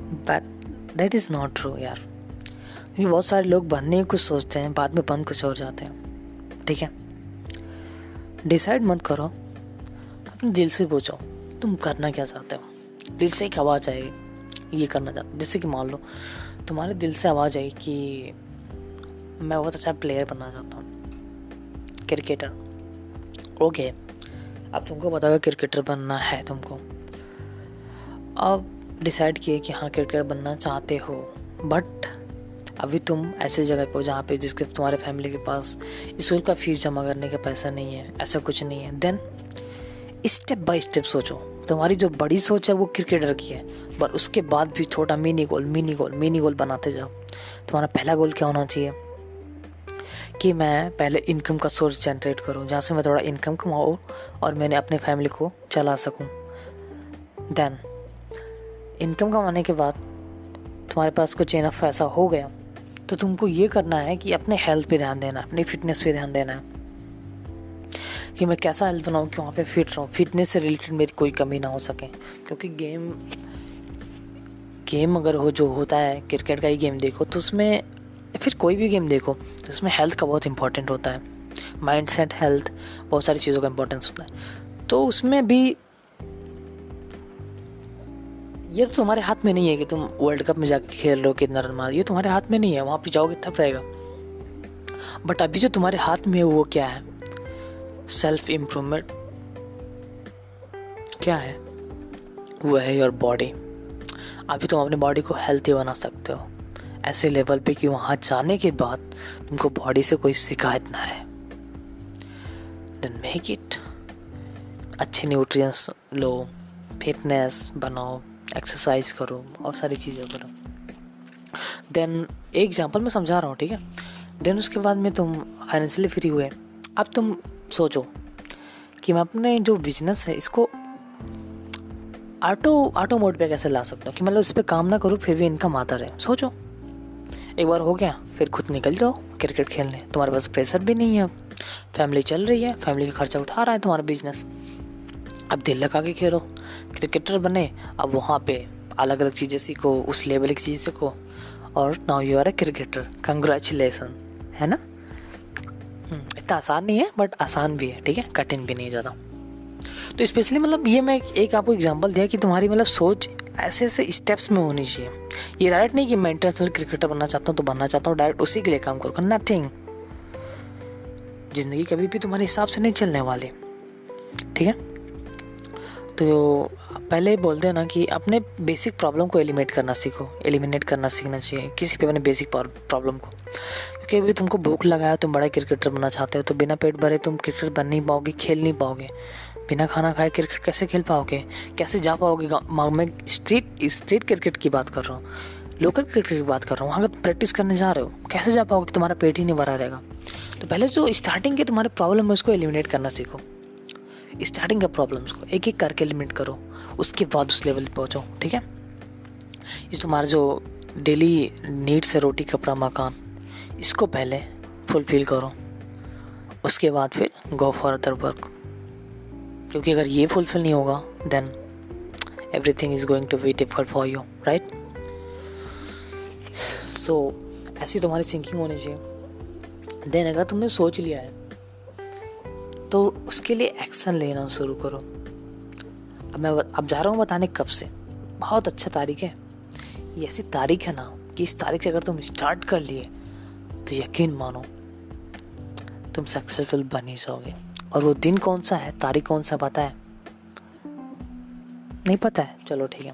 but that is not true यार क्योंकि बहुत सारे लोग बनने कुछ सोचते हैं, बाद में बन कुछ और जाते हैं। ठीक है? डिसाइड मत करो। अपने दिल से पूछो, तुम करना क्या चाहते हो? दिल से एक आवाज़ आएगी, ये करना चाहते जैसे कि मान लो, तुम्हारे दिल से आवाज़ आई कि मैं बहुत अच्छा प्लेयर बनना चाहता हूँ क्रिकेटर ओके अब तुमको पता होगा क्रिकेटर बनना है तुमको। अब डिसाइड किए कि हाँ क्रिकेटर बनना चाहते हो बट अभी तुम ऐसे जगह पे हो जहाँ पे जिसके तुम्हारे फैमिली के पास स्कूल का फ़ीस जमा करने का पैसा नहीं है, ऐसा कुछ नहीं है देन स्टेप बाय स्टेप सोचो। तुम्हारी जो बड़ी सोच है वो क्रिकेटर की है पर उसके बाद भी छोटा mini goal mini goal mini goal बनाते जाओ। तुम्हारा पहला गोल क्या होना चाहिए? कि मैं पहले इनकम का सोर्स जनरेट करूँ, जहाँ से मैं थोड़ा इनकम कमाऊँ और मैंने अपने फैमिली को चला सकूँ। देन इनकम कमाने के बाद तुम्हारे पास कुछ इनफ पैसा हो गया तो तुमको ये करना है कि अपने हेल्थ पे ध्यान देना है अपनी फिटनेस पे ध्यान देना। है कि मैं कैसा हेल्थ बनाऊँ कि वहाँ पे फिट रहूँ? फिटनेस से रिलेटेड मेरी कोई कमी ना हो सके, क्योंकि गेम गेम अगर हो, जो होता है क्रिकेट का ही गेम देखो तो उसमें फिर कोई भी गेम देखो तो उसमें हेल्थ का बहुत इंपॉर्टेंट होता है। माइंड सेट हेल्थ बहुत सारी चीज़ों का इंपॉर्टेंस होता है। तो उसमें भी ये तो तुम्हारे हाथ में नहीं है कि तुम वर्ल्ड कप में जाके खेल रहे हो, कितना रन मार, ये तुम्हारे हाथ में नहीं है, वहाँ पे जाओगे तब रहेगा। बट अभी जो तुम्हारे हाथ में है, वो क्या है? सेल्फ इम्प्रूवमेंट क्या है? वो है योर बॉडी अभी तुम अपनी बॉडी को हेल्थी बना सकते हो। ऐसे लेवल पे कि वहाँ जाने के बाद तुमको बॉडी से कोई शिकायत ना रहे। देन मेक इट अच्छे न्यूट्रिएंट्स लो फिटनेस बनाओ एक्सरसाइज करो, और सारी चीज़ें करो। देन एक एग्ज़ाम्पल मैं समझा रहा हूँ, ठीक है? देन उसके बाद में तुम फाइनेंशियली फ्री हुए। अब तुम सोचो कि मैं अपने जो बिज़नेस है, इसको ऑटो ऑटो मोड पे कैसे ला सकता हूँ? कि मतलब उस पर काम ना करूँ, फिर भी इनकम आता रहे। सोचो। एक बार हो गया फिर खुद निकल जाओ क्रिकेट खेलने। तुम्हारे पास प्रेशर भी नहीं है फैमिली चल रही है फैमिली का खर्चा उठा रहा है तुम्हारा बिज़नेस अब दिल लगा के खेलो। क्रिकेटर बने अब वहाँ पे अलग अलग चीज़ें सीखो उस लेवल की चीज़ें सीखो। और now you are a cricketer congratulation है ना? हम्म, इतना आसान नहीं है बट आसान भी है ठीक है? कठिन भी नहीं ज़्यादा। तो स्पेशली मतलब ये मैं एक आपको एग्जांपल दिया कि तुम्हारी मतलब सोच ऐसे ऐसे स्टेप्स में होनी चाहिए। ये डायरेक्ट नहीं कि मैं इंटरनेशनल क्रिकेटर बनना चाहता हूँ तो बनना चाहता हूँ डायरेक्ट उसी के लिए काम करो नथिंग ज़िंदगी कभी भी तुम्हारे हिसाब से नहीं चलने वाली, ठीक है? तो पहले बोलते हैं ना कि अपने बेसिक प्रॉब्लम को एलिमिनेट करना सीखो एलिमिनेट करना सीखना चाहिए, किसी भी अपने बेसिक प्रॉब्लम को। क्योंकि अभी तुमको भूख लगा है तुम बड़ा क्रिकेटर बनना चाहते हो तो बिना पेट भरे तुम क्रिकेटर बन नहीं पाओगे, खेल नहीं पाओगे। बिना खाना खाए क्रिकेट कैसे खेल पाओगे? कैसे जा पाओगे मैं स्ट्रीट स्ट्रीट क्रिकेट की बात कर रहा हूँ। लोकल क्रिकेट की बात कर रहा हूँ। वहाँ अगर प्रैक्टिस करने जा रहे हो, कैसे जा पाओगे तुम्हारा पेट ही नहीं भरा रहेगा? तो पहले जो स्टार्टिंग के तुम्हारे प्रॉब्लम है, उसको एलिमिनेट करना सीखो। स्टार्टिंग का प्रॉब्लम्स को एक एक करके एलिमिनेट करो। उसके बाद उस लेवल पे पहुँचो, ठीक है? इस तुम्हारा जो डेली नीड्स है, रोटी, कपड़ा, मकान, इसको पहले फुलफिल करो। उसके बाद फिर गो फॉर अदर वर्क क्योंकि अगर ये फुलफिल नहीं होगा then everything is going to be difficult for you right so ऐसी तुम्हारी थिंकिंग होनी चाहिए। देन अगर तुमने सोच लिया है तो उसके लिए एक्शन लेना शुरू करो। अब मैं अब जा रहा हूँ बताने कब से। बहुत अच्छा तारीख है। ये ऐसी तारीख है ना, कि इस तारीख से अगर तुम स्टार्ट कर लिए तो यकीन मानो, तुम सक्सेसफुल बन ही जाओगे। और वो दिन कौन सा है, तारीख कौन सा पता है? नहीं पता है। चलो ठीक है।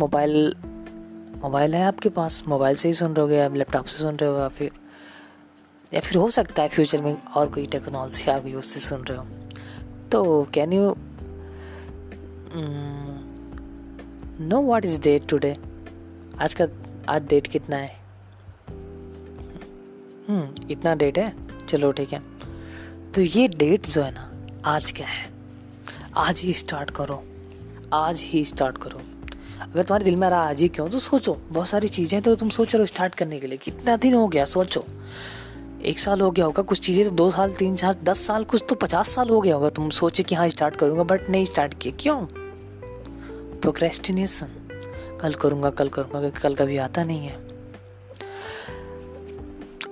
मोबाइल मोबाइल है आपके पास? मोबाइल से ही सुन रहे हो या लैपटॉप से सुन रहे हो या फिर? या फिर हो सकता है फ्यूचर में और कोई टेक्नोलॉजी आ गई उससे सुन रहे हो। तो can you know what is date today आज का, आज डेट कितना है? हम्म इतना डेट है? चलो ठीक है। तो ये डेट जो है ना, आज क्या है? आज ही स्टार्ट करो। आज ही स्टार्ट करो। अगर तुम्हारे दिल में आ रहा आज ही क्यों? तो सोचो। बहुत सारी चीज़ें तो तुम सोच रहे हो स्टार्ट करने के लिए। कितना दिन हो गया? सोचो। एक साल हो गया होगा, कुछ चीज़ें तो दो साल, तीन साल, दस साल, कुछ तो पचास साल हो गया होगा। तुम सोचे कि हाँ स्टार्ट करूँगा बट नहीं स्टार्ट किया। क्यों? प्रोक्रेस्टिनेशन कल करूँगा कल करूँगा, क्योंकि कल कभी आता नहीं है।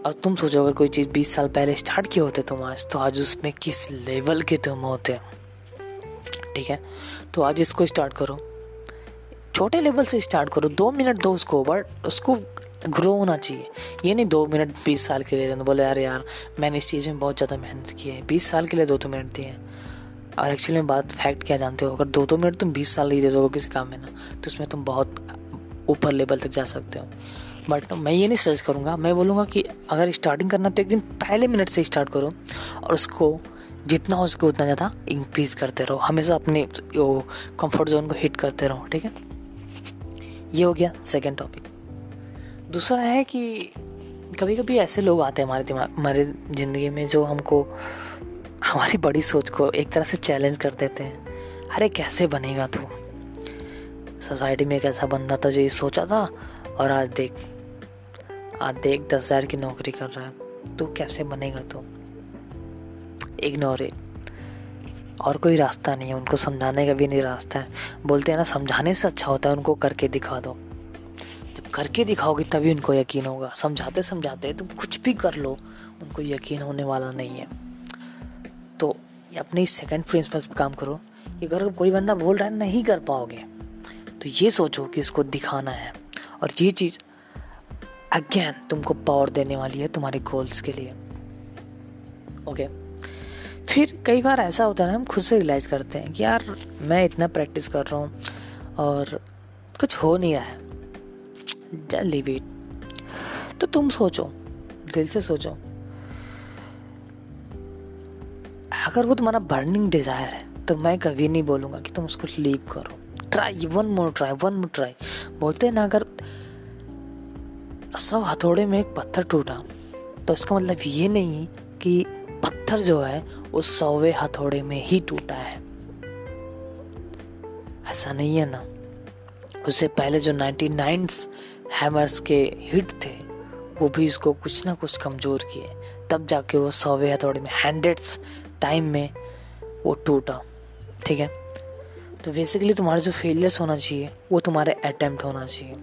और तुम सोचो, अगर कोई चीज़ बीस साल पहले स्टार्ट किए होते तुम आज तो आज उसमें किस लेवल के तुम होते? ठीक है? तो आज इसको स्टार्ट करो। छोटे लेवल से स्टार्ट करो। दो मिनट दो उसको बट उसको ग्रो होना चाहिए। ये नहीं दो मिनट बीस साल के लिए बोले यार यार, मैंने इस चीज़ में बहुत ज़्यादा मेहनत की है। बीस साल के लिए दो दो मिनट दिए और एक्चुअली में बात फैक्ट क्या जानते हो? अगर दो दो मिनट तुम बीस साल ही दे दो किसी काम में ना तो उसमें तुम बहुत ऊपर लेवल तक जा सकते हो। बट मैं ये नहीं सजेस्ट करूँगा। मैं बोलूँगा कि अगर स्टार्टिंग करना तो एक दिन पहले मिनट से स्टार्ट करो और उसको जितना हो सके उतना ज़्यादा इंक्रीज करते रहो। हमेशा अपने, वो कंफर्ट जोन को हिट करते रहो, ठीक है? ये हो गया सेकेंड टॉपिक दूसरा है कि कभी कभी ऐसे लोग आते हैं हमारे दिमाग, हमारे ज़िंदगी में जो हमको, हमारी बड़ी सोच को एक तरह से चैलेंज कर देते हैं। अरे कैसे बनेगा तू? सोसाइटी में एक ऐसा बंदा था जो ये सोचा था और आज देख आज देख दस हज़ार की नौकरी कर रहा है। तू कैसे बनेगा तू? इग्नोर इट और कोई रास्ता नहीं है, उनको समझाने का भी नहीं रास्ता है। बोलते हैं ना, समझाने से अच्छा होता है, उनको करके दिखा दो। जब करके दिखाओगे, तभी उनको यकीन होगा। समझाते समझाते तुम कुछ भी कर लो, उनको यकीन होने वाला नहीं है। तो अपने सेकंड प्रिंसिपल पर काम करो कि अगर कोई बंदा बोल रहा है, नहीं कर पाओगे तो ये सोचो कि इसको दिखाना है। और ये चीज़ अगेन तुमको पावर देने वाली है तुम्हारे गोल्स के लिए। ओके फिर कई बार ऐसा होता है ना, हम खुद से रियलाइज़ करते हैं कि यार, मैं इतना प्रैक्टिस कर रहा हूँ और कुछ हो नहीं रहा है। लीव इट तो तुम सोचो, दिल से सोचो, अगर वो तुम्हारा बर्निंग डिज़ायर है तो मैं कभी नहीं बोलूँगा कि तुम उसको लीव करो। Try one more try one more try बोलते हैं ना, अगर सौ हथौड़े में एक पत्थर टूटा। तो इसका मतलब ये नहीं कि पत्थर जो है, उस सौवे हथौड़े में ही टूटा है। ऐसा नहीं है ना। उससे पहले जो नाइनटी नाइन हैमर्स के हिट थे, वो भी इसको कुछ ना कुछ कमज़ोर किए। तब जाके वो सौवे हथौड़े में हंड्रेड्स टाइम में वो टूटा। ठीक है? तो बेसिकली तुम्हारे जो फेलियर्स होना चाहिए, वो तुम्हारे अटैम्प्ट होना चाहिए।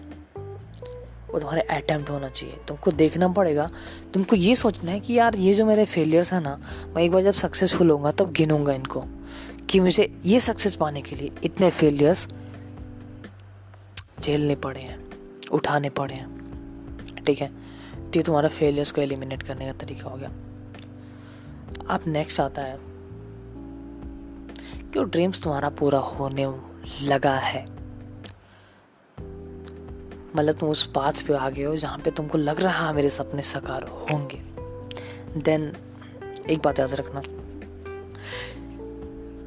वो तुम्हारे अटैम्प्ट होना चाहिए। तुमको देखना पड़ेगा। तुमको ये सोचना है कि यार, ये जो मेरे फेलियर्स हैं ना, मैं एक बार जब सक्सेसफुल होऊँगा, तब गिनूँगा इनको। कि मुझे ये सक्सेस पाने के लिए इतने फेलियर्स झेलने पड़े हैं, उठाने पड़े हैं। ठीक है? तो ये तुम्हारा फेलियर्स को एलिमिनेट करने का तरीका हो गया। अब नेक्स्ट आता है। कि ड्रीम्स तुम्हारा पूरा होने लगा है। मतलब तुम उस पाथ पे आ गए हो जहाँ पे तुमको लग रहा है मेरे सपने साकार होंगे। देन एक बात याद रखना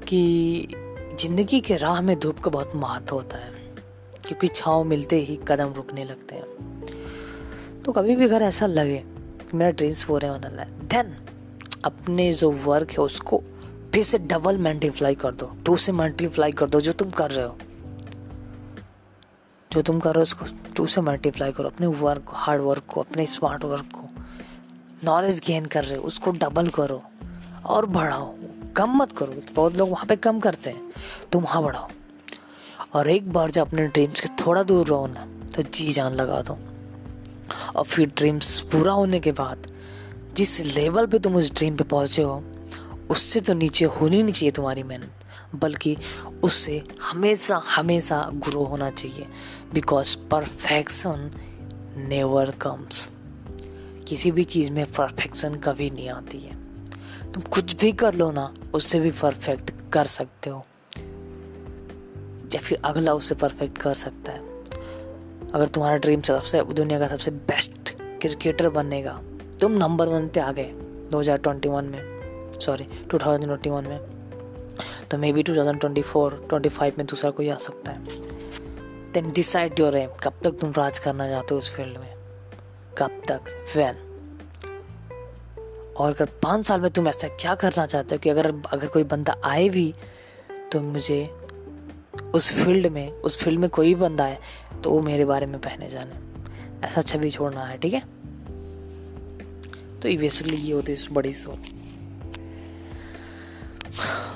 कि ज़िंदगी के राह में धूप का बहुत महत्व होता है, क्योंकि छाव मिलते ही कदम रुकने लगते हैं। तो कभी भी अगर ऐसा लगे कि मेरा ड्रीम्स पूरे होने वाला है देन अपने जो वर्क है उसको फिर से डबल मल्टीप्लाई कर दो टू से मल्टीप्लाई कर दो जो तुम कर रहे हो। जो तुम करो उसको टू से मल्टीप्लाई करो, अपने वर्क हार्ड वर्क को, अपने स्मार्ट वर्क को। नॉलेज गेन कर रहे हो, उसको डबल करो और बढ़ाओ। कम मत करो बहुत लोग वहाँ पे कम करते हैं तुम वहाँ बढ़ाओ। और एक बार जब अपने ड्रीम्स के थोड़ा दूर रहो ना तो जी जान लगा दो। और फिर ड्रीम्स पूरा होने के बाद, जिस लेवल पे तुम उस ड्रीम पे पहुँचे हो, उससे तो नीचे होनी नहीं चाहिए तुम्हारी मेहनत, बल्कि उससे हमेशा हमेशा ग्रो होना चाहिए। बिकॉज़ परफेक्शन नेवर कम्स किसी भी चीज़ में परफेक्शन कभी नहीं आती है। तुम कुछ भी कर लो ना, उससे भी परफेक्ट कर सकते हो। या फिर अगला उससे परफेक्ट कर सकता है। अगर तुम्हारा ड्रीम सबसे, दुनिया का सबसे बेस्ट क्रिकेटर बनेगा, तुम नंबर वन पे आ गए 2021 में। सॉरी 2021 में। तो मे बी 2024 25 में दूसरा कोई आ सकता है। देन डिसाइड योर एम कब तक तुम राज करना चाहते हो उस फ़ील्ड में? कब तक? वैन और अगर पाँच साल में तुम ऐसा क्या करना चाहते हो कि अगर अगर कोई बंदा आए भी तो मुझे उस फ़ील्ड में, उस फ़ील्ड में कोई बंदा है तो वो मेरे बारे में पहने जाने। ऐसा छवि छोड़ना है, ठीक है? तो ये बेसिकली ये होती है बड़ी सोच।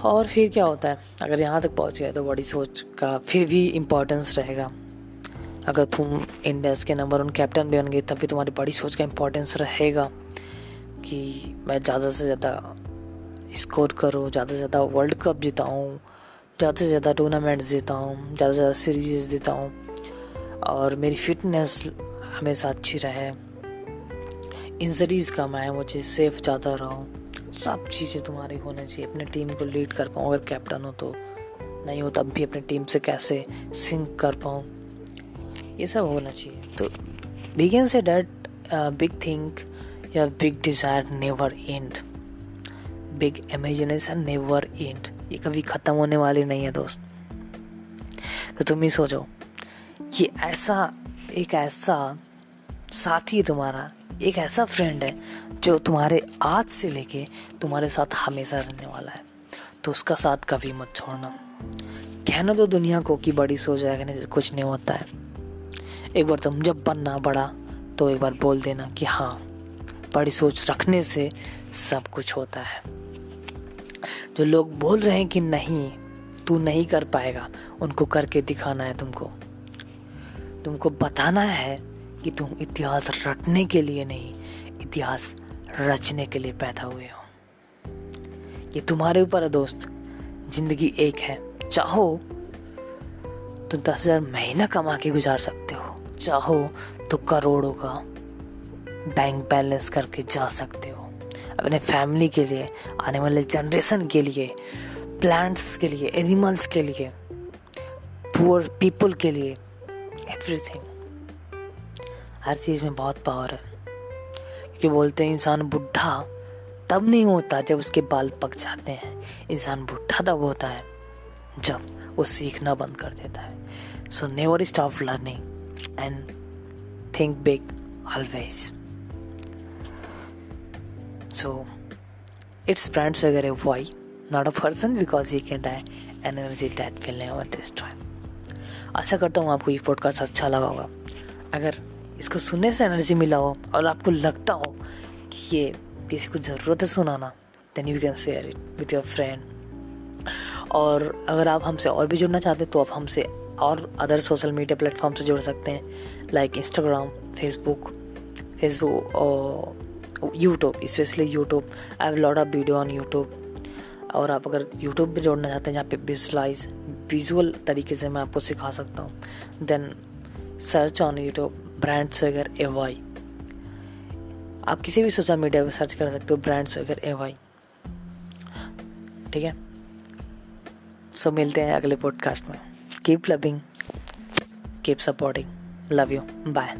और फिर क्या होता है? अगर यहाँ तक पहुँच गए तो बड़ी सोच का फिर भी इम्पोर्टेंस रहेगा। अगर तुम इंडिया के नंबर वन कैप्टन भी बन गए तब भी तुम्हारी बड़ी सोच का इम्पोर्टेंस रहेगा कि मैं ज़्यादा से ज़्यादा स्कोर करूँ, ज़्यादा से ज़्यादा वर्ल्ड कप जीताऊँ, ज़्यादा से ज़्यादा टूर्नामेंट जीता हूँ ज़्यादा से ज़्यादा सीरीज़ जीता हूँ और मेरी फिटनेस हमेशा अच्छी रहे। इंजरीज कम आए मुझे सेफ़ ज़्यादा रहो। सब चीज़ें तुम्हारी होनी चाहिए। अपने टीम को लीड कर पाऊँ, अगर कैप्टन हो तो। नहीं हो तब भी अपनी टीम से कैसे सिंक कर पाऊँ? ये सब होना चाहिए। तो बिगेन से डैट बिग थिंक या big desire never end big imagination never end ये कभी ख़त्म होने वाली नहीं है दोस्त। तो तुम ही सोचो। ये ऐसा, एक ऐसा साथी है तुम्हारा एक ऐसा फ्रेंड है जो तुम्हारे आज से लेके तुम्हारे साथ हमेशा रहने वाला है। तो उसका साथ कभी मत छोड़ना। कहना तो दुनिया को कि बड़ी सोच रखने से कुछ नहीं होता है। एक बार तुम जब बनना बड़ा तो एक बार बोल देना कि हाँ बड़ी सोच रखने से सब कुछ होता है। जो लोग बोल रहे हैं कि नहीं, तू नहीं कर पाएगा, उनको करके दिखाना है तुमको। तुमको बताना है कि तुम इतिहास रटने के लिए नहीं, इतिहास रचने के लिए पैदा हुए हो। ये तुम्हारे ऊपर है दोस्त। ज़िंदगी एक है। चाहो तो दस हज़ार महीना कमा के गुजार सकते हो। चाहो तो करोड़ों का बैंक बैलेंस करके जा सकते हो। अपने फैमिली के लिए, आने वाले जनरेशन के लिए प्लांट्स के लिए एनिमल्स के लिए पुअर पीपल के लिए एवरीथिंग हर चीज़ में बहुत पावर है। क्योंकि बोलते हैं इंसान बुढ़ा तब नहीं होता जब उसके बाल पक जाते हैं। इंसान बुढ़ा तब होता है जब वो सीखना बंद कर देता है। So never stop learning and think big always so it's brands why, not a person because he can die energy that will never destroy. आशा करता हूँ आपको ये पॉडकास्ट अच्छा लगा होगा। अगर इसको सुनने से एनर्जी मिला हो और आपको लगता हो कि ये किसी को ज़रूरत है सुनाना then you can share it with your friend और अगर आप हमसे और भी जुड़ना चाहते हैं तो आप हमसे और अदर सोशल मीडिया प्लेटफॉर्म से जुड़ सकते हैं लाइक इंस्टाग्राम फेसबुक फेसबुक और YouTube specially YouTube I have lot of video on YouTube और आप अगर यूट्यूब पे जोड़ना चाहते हैं, जहाँ पे विजुलाइज विजुअल तरीके से मैं आपको सिखा सकता हूँ then search on YouTube brand Sagar A Y आप किसी भी सोशल मीडिया पर सर्च कर सकते हो ब्रांड सगर ए वाई ठीक है? सो मिलते हैं अगले पॉडकास्ट में। Keep loving keep supporting love you bye